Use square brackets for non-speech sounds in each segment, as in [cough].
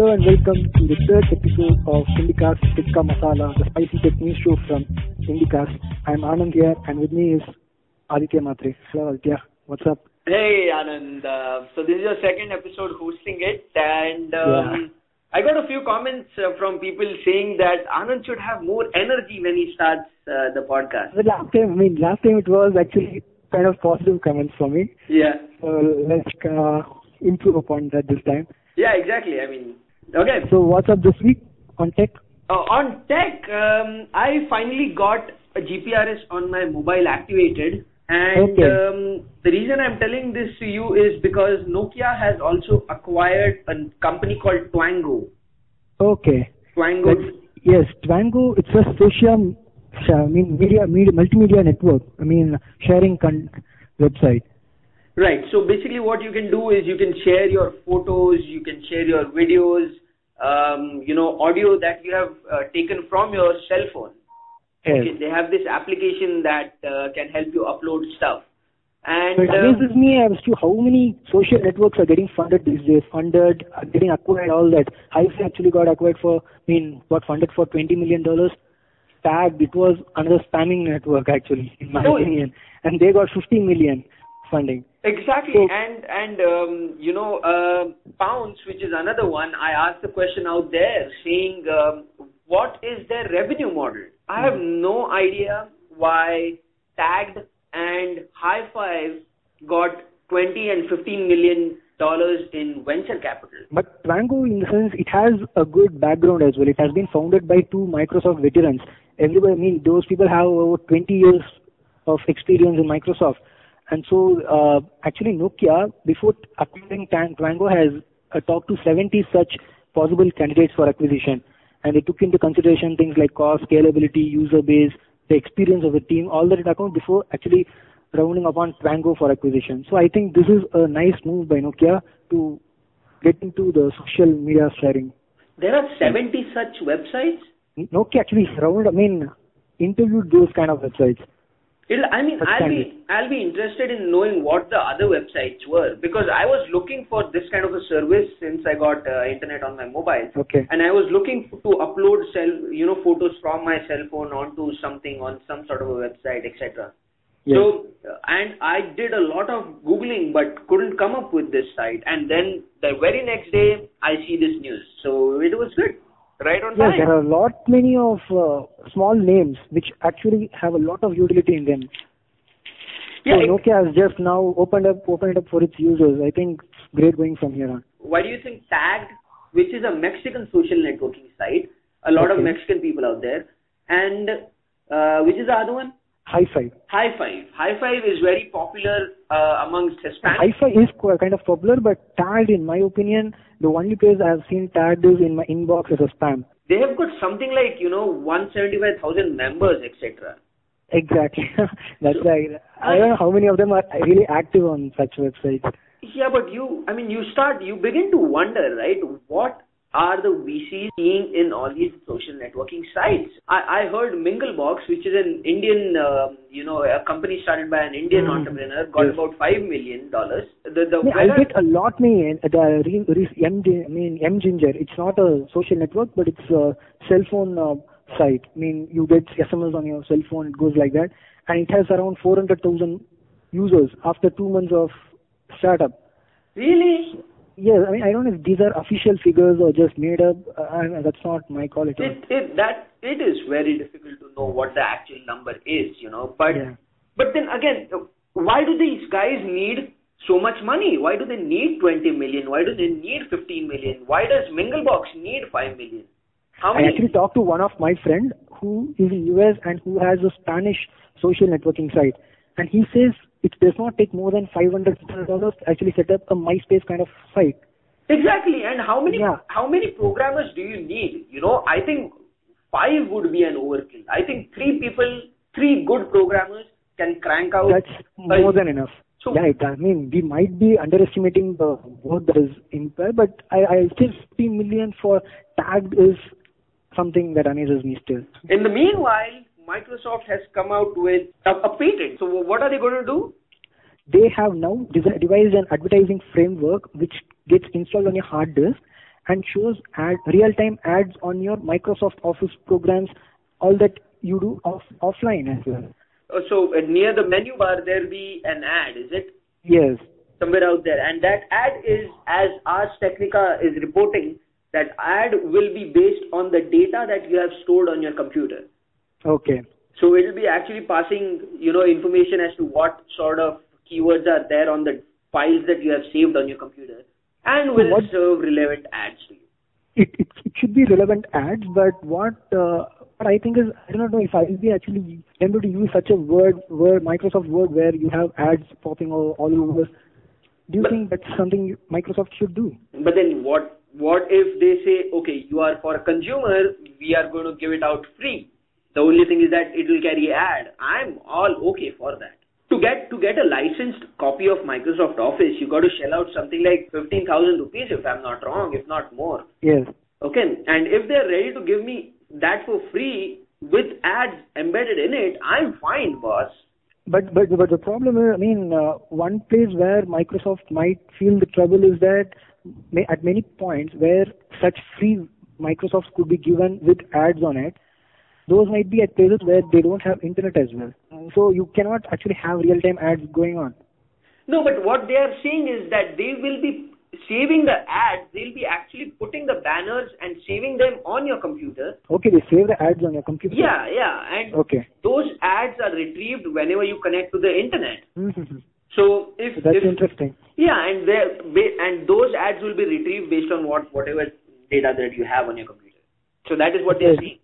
Hello and welcome to the third episode of Indicast Tikka Masala, the spicy tech news show from Indicast. I'm Anand here and with me is Aditya Matre. Hello Aditya, what's up? Hey Anand, uh, so this is your second episode hosting it and um, I got a few comments uh, from people saying that Anand should have more energy when he starts uh, the podcast. The last time, I mean, last time it was actually kind of positive comments for me. Yeah. So let's uh, improve upon that this time. Yeah, exactly. I mean, okay. So what's up this week on tech? Uh, on tech, um, I finally got a GPRS on my mobile activated. And Okay. um, the reason I'm telling this to you is because Nokia has also acquired a company called Twango. Okay. Twango. That's, yes, Twango, it's a social, I mean, media, media, multimedia network. I mean, sharing con- website. Right. So basically, what you can do is you can share your photos, you can share your videos, um, you know, audio that you have uh, taken from your cell phone. Yes. Okay, they have this application that uh, can help you upload stuff. And So it amazes me as to how many social networks are getting funded these days, funded, getting acquired, all that. hi5 actually got acquired for, I mean, got funded for $20 million. Tagged, it was another spamming network actually, in my No, opinion. And they got 50 million funding. Exactly, So- and and um, you know, uh, Pownce, which is another one. I asked the question out there, saying, um, what is their revenue model? I have no idea why Tagged and hi5 got 20 and 15 million dollars in venture capital. But Twango, in the sense, it has a good background as well. It has been founded by two Microsoft veterans. Everybody, I mean, those people have over 20 years of experience in Microsoft. And so, uh, actually, Nokia, before acquiring Tan- Twango, has talked to 70 such possible candidates for acquisition. And they took into consideration things like cost, scalability, user base, the experience of the team, all that into account before actually rounding upon Twango for acquisition. So I think this is a nice move by Nokia to get into the social media sharing. There are 70 such websites. Nokia actually round, I mean, interviewed those kind of websites. It'll, I mean, I'll be I'll be interested in knowing what the other websites were because I was looking for this kind of a service since I got uh, internet on my mobile, Okay. and I was looking to upload cell you know photos from my cell phone onto something on some sort of a website, etc. Yes. So, uh, and I did a lot of googling but couldn't come up with this site, and then the very next day I see this news, so it was good, right on Yes, time. there are a lot many of uh, small names which actually have a lot of utility in them. Yeah, so Nokia has just now opened up opened it up for its users. I think it's great going from here on. why do you think Tagged, which is a Mexican social networking site, a lot of Mexican people out there, and uh, which is the other one? High five. hi5. High Five is very popular uh, amongst Hispanic. Hi-Fi is kind of popular, but tagged, in my opinion, the only place I have seen tagged is in my inbox as a spam. They have got something like you know 175,000 members, etc. Exactly. [laughs] That's right. I don't know how many of them are really active on such websites. Yeah, but you, I mean, you start, you begin to wonder, right? What are the VCs seeing in all these social networking sites? I, I heard Minglebox, which is an Indian, um, you know, a company started by an Indian Hmm. entrepreneur, got Yes. about five million dollars. The the I, mean, I get a lot Me uh, the re, re, M, I mean mGinger. It's not a social network, but it's a cell phone uh, site. I mean, you get SMS on your cell phone. It goes like that, and it has around 400,000 users after two months of startup. really Yes, I mean, I don't know if these are official figures or just made up. Uh, that's not my call at all. it, it that it is very difficult to know what the actual number is, you know. But Yeah. but then again, why do these guys need so much money? Why do they need 20 million? Why do they need 15 million? Why does Minglebox need 5 million? How I many? actually talked to one of my friend who is in US and who has a Spanish social networking site, and he says it does not take more than five hundred dollars to actually set up a MySpace kind of site. Exactly. And how many Yeah. how many programmers do you need? You know, I think five would be an overkill. I think three people, three good programmers can crank out. That's more than enough. So- yeah, it, I mean, we might be underestimating the work that is implied, but I, I still 50 million for tagged is something that amazes me still. In the meanwhile, Microsoft has come out with a, a patent. So what are they going to do? They have now devised an advertising framework which gets installed on your hard disk and shows ad, real-time ads on your Microsoft Office programs, all that you do off, offline as well. Oh, so uh, near the menu bar there'll be an ad, is it? Yes. Somewhere out there, and that ad is, as Ars Technica is reporting, that ad will be based on the data that you have stored on your computer. Okay. So it will be actually passing, you know, information as to what sort of keywords are there on the files that you have saved on your computer, and will what, serve relevant ads to you. It, it it should be relevant ads, but what uh, what I think is I don't know if I will be actually able to use such a word word Microsoft Word where you have ads popping all, all over. Do you But- think that's something Microsoft should do? But then what what if they say, okay, you are for a consumer, we are going to give it out free. The only thing is that it will carry ad. I'm all okay for that. To get to get a licensed copy of Microsoft Office, you got to shell out something like fifteen thousand rupees, if I'm not wrong, if not more. Yes. Okay, and if they're ready to give me that for free with ads embedded in it, I'm fine, boss. But but but the problem is, I mean, uh, one place where Microsoft might feel the trouble is that may, at many points where such free Microsofts could be given with ads on it, those might be at places where they don't have internet as well. So you cannot actually have real-time ads going on. No, but what they are saying is that they will be saving the ads, they'll be actually putting the banners and saving them on your computer. Okay, they save the ads on your computer. Yeah, yeah, and Okay. those ads are retrieved whenever you connect to the internet. Mhm. So if, That's if interesting. yeah, and and those ads will be retrieved based on what whatever data that you have on your computer. So that is what they are Yes.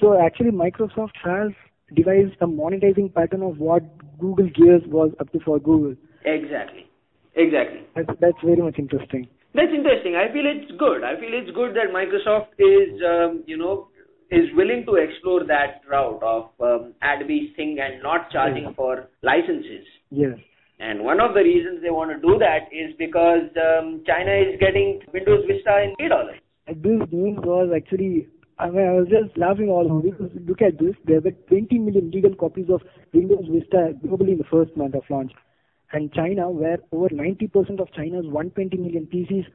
So actually, Microsoft has devised a monetizing pattern of what Google Gears was up to for Google. Exactly, exactly. That's, that's very much interesting. That's interesting. I feel it's good. I feel it's good that Microsoft is, um, you know, is willing to explore that route of um, ad-based thing and not charging Yeah. for licenses. Yes. And one of the reasons they want to do that is because um, China is getting Windows Vista in three dollars. This news was actually, I mean, I was just laughing all over because look at this. There were 20 million legal copies of Windows Vista globally in the first month of launch. And China, where over 90% of China's 120 million PCs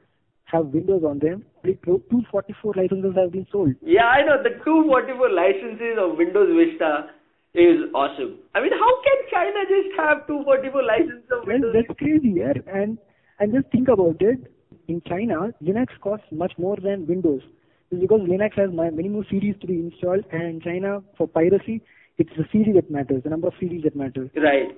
have Windows on them, only 244 licenses have been sold. Yeah, I know the 244 licenses of Windows Vista is awesome. I mean, how can China just have 244 licenses of Windows? Well, that's crazy, yeah. And and just think about it. In China, Linux costs much more than Windows. It's because Linux has many more CDs to be installed, and in China, for piracy, it's the CD that matters, the number of CDs that matters. Right.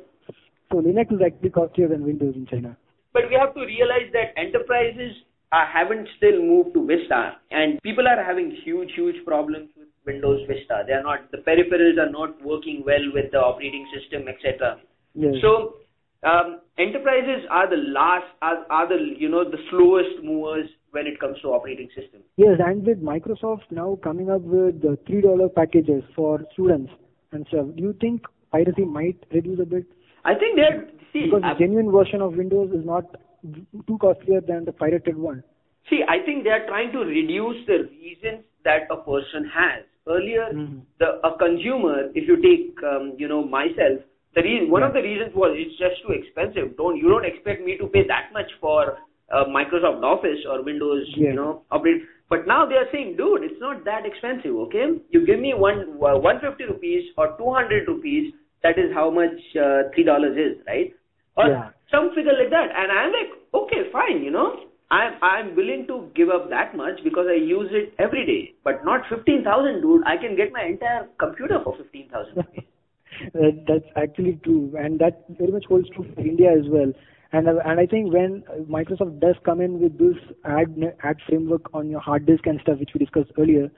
So Linux is actually costlier than Windows in China. But we have to realize that enterprises uh, haven't still moved to Vista, and people are having huge, huge problems with Windows Vista. They are not the peripherals are not working well with the operating system, etc. Yes. So um, enterprises are the last, are, are the you know the slowest movers when it comes to operating system. yes, and with Microsoft now coming up with the three dollar packages for students and stuff, do you think piracy might reduce a bit? I think they're see. Because the genuine version of Windows is not too costlier than the pirated one. See, I think they are trying to reduce the reasons that a person has. Earlier, Mhm. the a consumer, if you take, um, you know, myself, the reason one of the reasons was it's just too expensive. Don't you don't expect me to pay that much for uh, Microsoft Office or Windows, Yeah. you know, operate. But now they are saying, dude, it's not that expensive. Okay, you give me one uh, 150 rupees or 200 rupees. That is how much uh, three dollars is, right? Or Yeah. some figure like that. And I'm like, okay, fine, you know. I'm I'm willing to give up that much because I use it every day, but not fifteen thousand, dude. I can get my entire computer for fifteen thousand. [laughs] That's actually true, and that very much holds true for India as well. And and I think when Microsoft does come in with this ad ad framework on your hard disk and stuff, which we discussed earlier,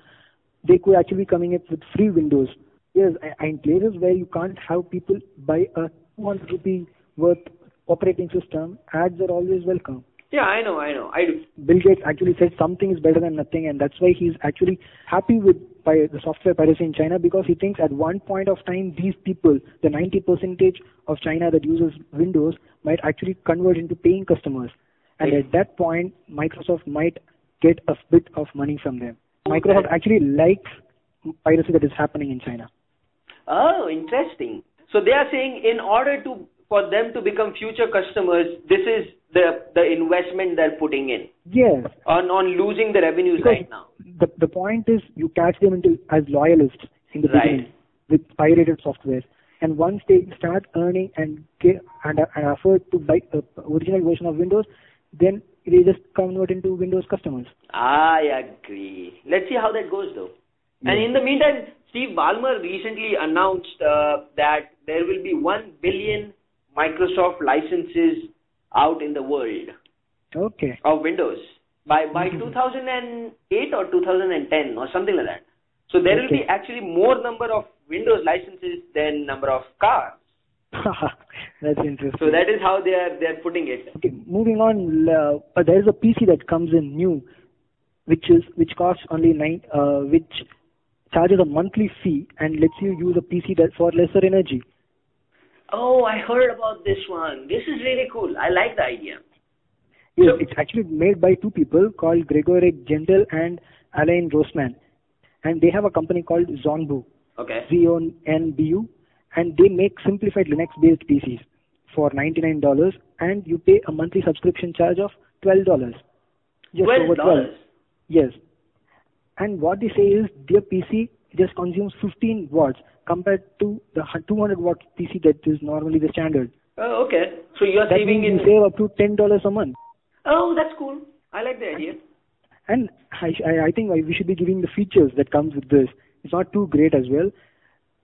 they could actually be coming up with free Windows. Yes, in places where you can't have people buy a 200 rupee worth operating system, ads are always welcome. Yeah, I know, I know, I do. Bill Gates actually said something is better than nothing, and that's why he's actually happy with pi- the software piracy in China because he thinks at one point of time these people, the 90 percentage of China that uses Windows, might actually convert into paying customers, and at that point Microsoft might get a bit of money from them. Microsoft actually likes piracy that is happening in China. Oh, interesting. So they are saying in order to for them to become future customers, this is the the investment they're putting in Yes. on on losing the revenues Because right now. the the point is you catch them into as loyalists in the Right. beginning with pirated software, and once they start earning and get and, and afford to buy the original version of Windows, then they just convert into Windows customers. I agree. Let's see how that goes though. And in the meantime, Steve Ballmer recently announced uh, that there will be 1 billion Microsoft licenses out in the world Okay. of Windows by by Mhm. 2008 or 2010 or something like that. So there will be actually more number of Windows licenses than number of cars. [laughs] That's interesting. So that is how they are they are putting it. Okay, moving on. Uh, uh, there is a PC that comes in new, which is which costs only nine, uh, which charges a monthly fee and lets you use a PC that for lesser energy. Oh, I heard about this one. This is really cool. I like the idea. Yes, So- it's actually made by two people called Gregory Gentil and Alain Rossmann, and they have a company called Zonbu, Okay. Z-O-N-B-U, and they make simplified Linux-based PCs for $99, and you pay a monthly subscription charge of $12. Just Twelve over 12. dollars. Yes. And what they say is their PC just consumes 15 watts compared to the 200 watt PC that is normally the standard. Oh, okay. So you are That saving means in. you save up to $10 a month. Oh, that's cool. I like the idea. And I, I- I think we should be giving the features that comes with this. It's not too great as well.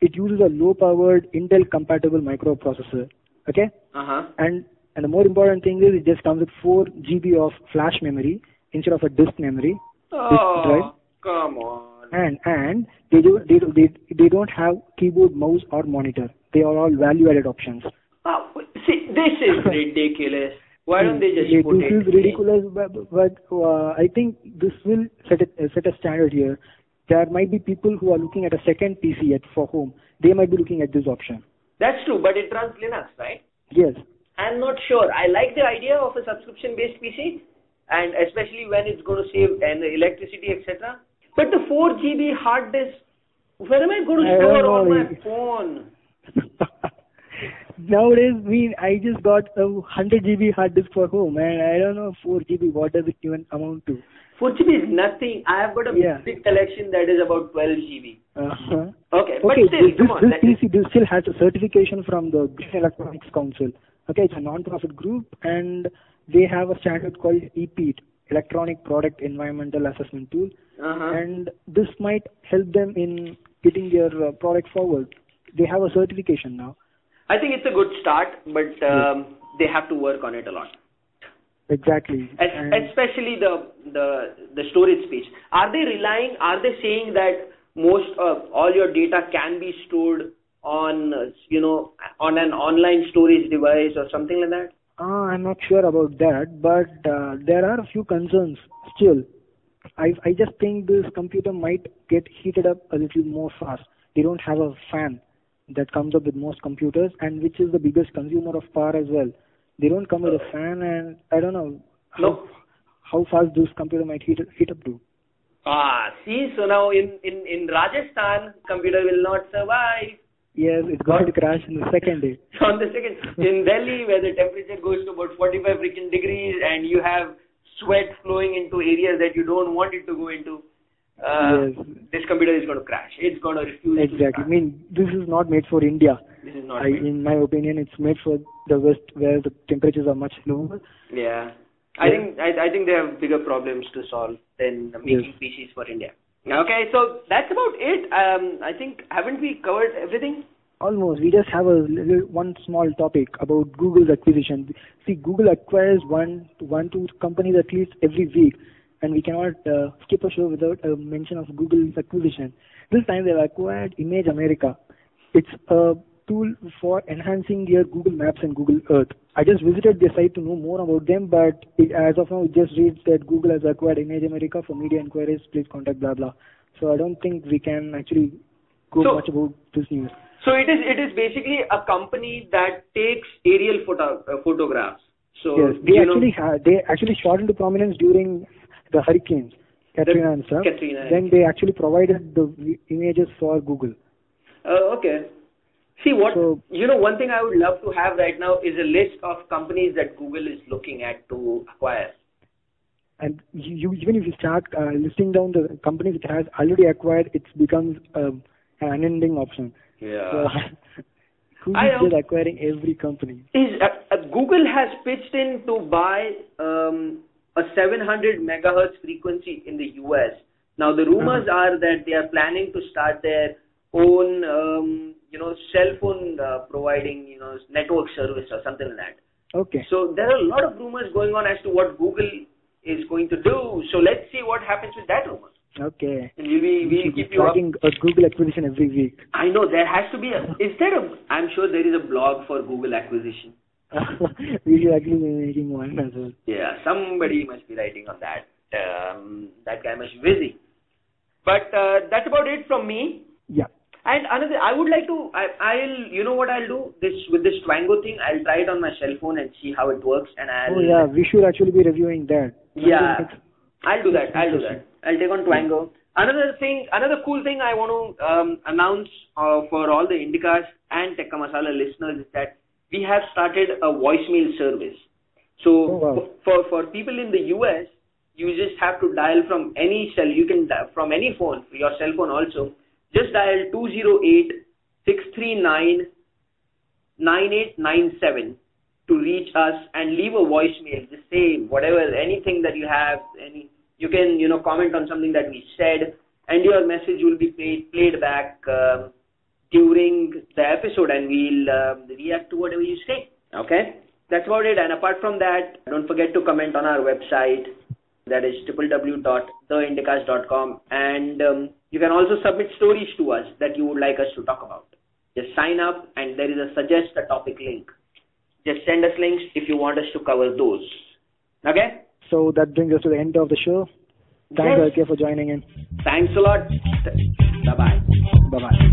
It uses a low-powered Intel-compatible microprocessor. Okay, Uh huh. and and the more important thing is it just comes with 4 GB of flash memory instead of a disk memory. Oh, drive. come on. And and they do they do, they they don't have keyboard, mouse, or monitor. They are all value-added options. Oh, see, this is [laughs] ridiculous. Why don't they just Yeah, put this it? is ridiculous, but, but uh, I think this will set a, set a standard here. There might be people who are looking at a second PC at for home. They might be looking at this option. That's true, but it runs Linux, right? Yes. I'm not sure. I like the idea of a subscription-based PC, and especially when it's going to save and electricity, etc. But the 4 GB hard disk, where am I going to I store all my phone? [laughs] Nowadays, me, I just got a 100 GB hard disk for home, and I don't know 4 GB. What does it even amount to? 4 GB is nothing. I have got a Yeah. big collection that is about 12 GB. Uh-huh. Okay, but Okay, still, this, come on. this PC this still has a certification from the Green Electronics Council. Okay, it's a non-profit group and they have a standard called EPEAT, Electronic Product Environmental Assessment Tool, uh-huh. and this might help them in getting their uh, product forward. They have a certification now. I think it's a good start, but um, they have to work on it a lot. Exactly. Es- especially the the the storage space. Are they relying? Are they saying that most of all your data can be stored on you know on an online storage device or something like that? Uh, I'm not sure about that, but uh, there are a few concerns still. I I just think this computer might get heated up a little more fast. They don't have a fan that comes up with most computers, and which is the biggest consumer of power as well. They don't come with a fan, and I don't know how, No. how fast this computer might heat heat up to. Ah, see, so now in in in Rajasthan, computer will not survive. Yes, it's going to crash in the second day. [laughs] On the second, in Delhi, where the temperature goes to about 45 freaking degrees, and you have sweat flowing into areas that you don't want it to go into, uh, Yes. this computer is going to crash. It's going to refuse to Exactly. I mean, this is not made for India. This is not. I, in my opinion, it's made for the West, where the temperatures are much lower. Yeah. I Yeah. think I, I think they have bigger problems to solve than making PCs for India. Okay, so that's about it. Um, I think haven't we covered everything? Almost. We just have a little, one small topic about Google's acquisition. See, Google acquires one, one, two companies at least every week, and we cannot uh, skip a show without a mention of Google's acquisition. This time they've acquired Image America. It's a tool for enhancing your Google Maps and Google Earth. I just visited their site to know more about them, but it, as of now, it just reads that Google has acquired Image America for media inquiries. Please contact blah blah. So I don't think we can actually go So- much about this news. So it is it is basically a company that takes aerial photo, uh, photographs. So Yes, they actually ha- they actually shot into prominence during the hurricanes, Katrina and stuff. Katrina. Then they actually provided the images for Google. Uh, okay. See what So- you know. One thing I would love to have right now is a list of companies that Google is looking at to acquire. And you, you even if you start uh, listing down the companies it has already acquired, it becomes um, an unending option. Yeah. So, [laughs] Google I is acquiring every company. is uh, uh, Google has pitched in to buy um, a 700 megahertz frequency in the US. Now the rumors are that they are planning to start their own, um, you know, cell phone uh, providing, you know, network service or something like that. Okay. So there are a lot of rumors going on as to what Google is going to do. So let's see what happens with that rumor. Okay. And we'll be, We we'll keep you up. tracking a Google acquisition every week. I know there has to be a. Is there a? I'm sure there is a blog for Google acquisition. [laughs] we should actually be making one as well. Yeah, somebody must be writing on that. Um, that guy must be busy. But uh, that's about it from me. Yeah. And another, I would like to. I, I'll. You know what I'll do? This with this Twango thing. I'll try it on my cell phone and see how it works. And I'll. Oh yeah, we should actually be reviewing that. Yeah, I'll do that. I'll do that. I'll take on Twango. Another thing, another cool thing I want to um, announce uh, for all the Indicast and Tekka Masala listeners is that we have started a voicemail service. So Oh, wow. for for people in the US, you just have to dial from any cell. You can dial from any phone, your cell phone also. Just dial two zero eight six three nine 9897 to reach us and leave a voicemail. Just say whatever, anything that you have, any you can you know comment on something that we said, and your message will be played played back um, during the episode, and we'll um, react to whatever you say. Okay, that's about it. And apart from that, don't forget to comment on our website. That is www.theindicast.com, and um, you can also submit stories to us that you would like us to talk about. Just sign up, and there is a suggest a topic link. Just send us links if you want us to cover those. Okay? So that brings us to the end of the show. Thanks, Yes. Alkia, for joining in. Thanks a lot. Bye bye. Bye bye.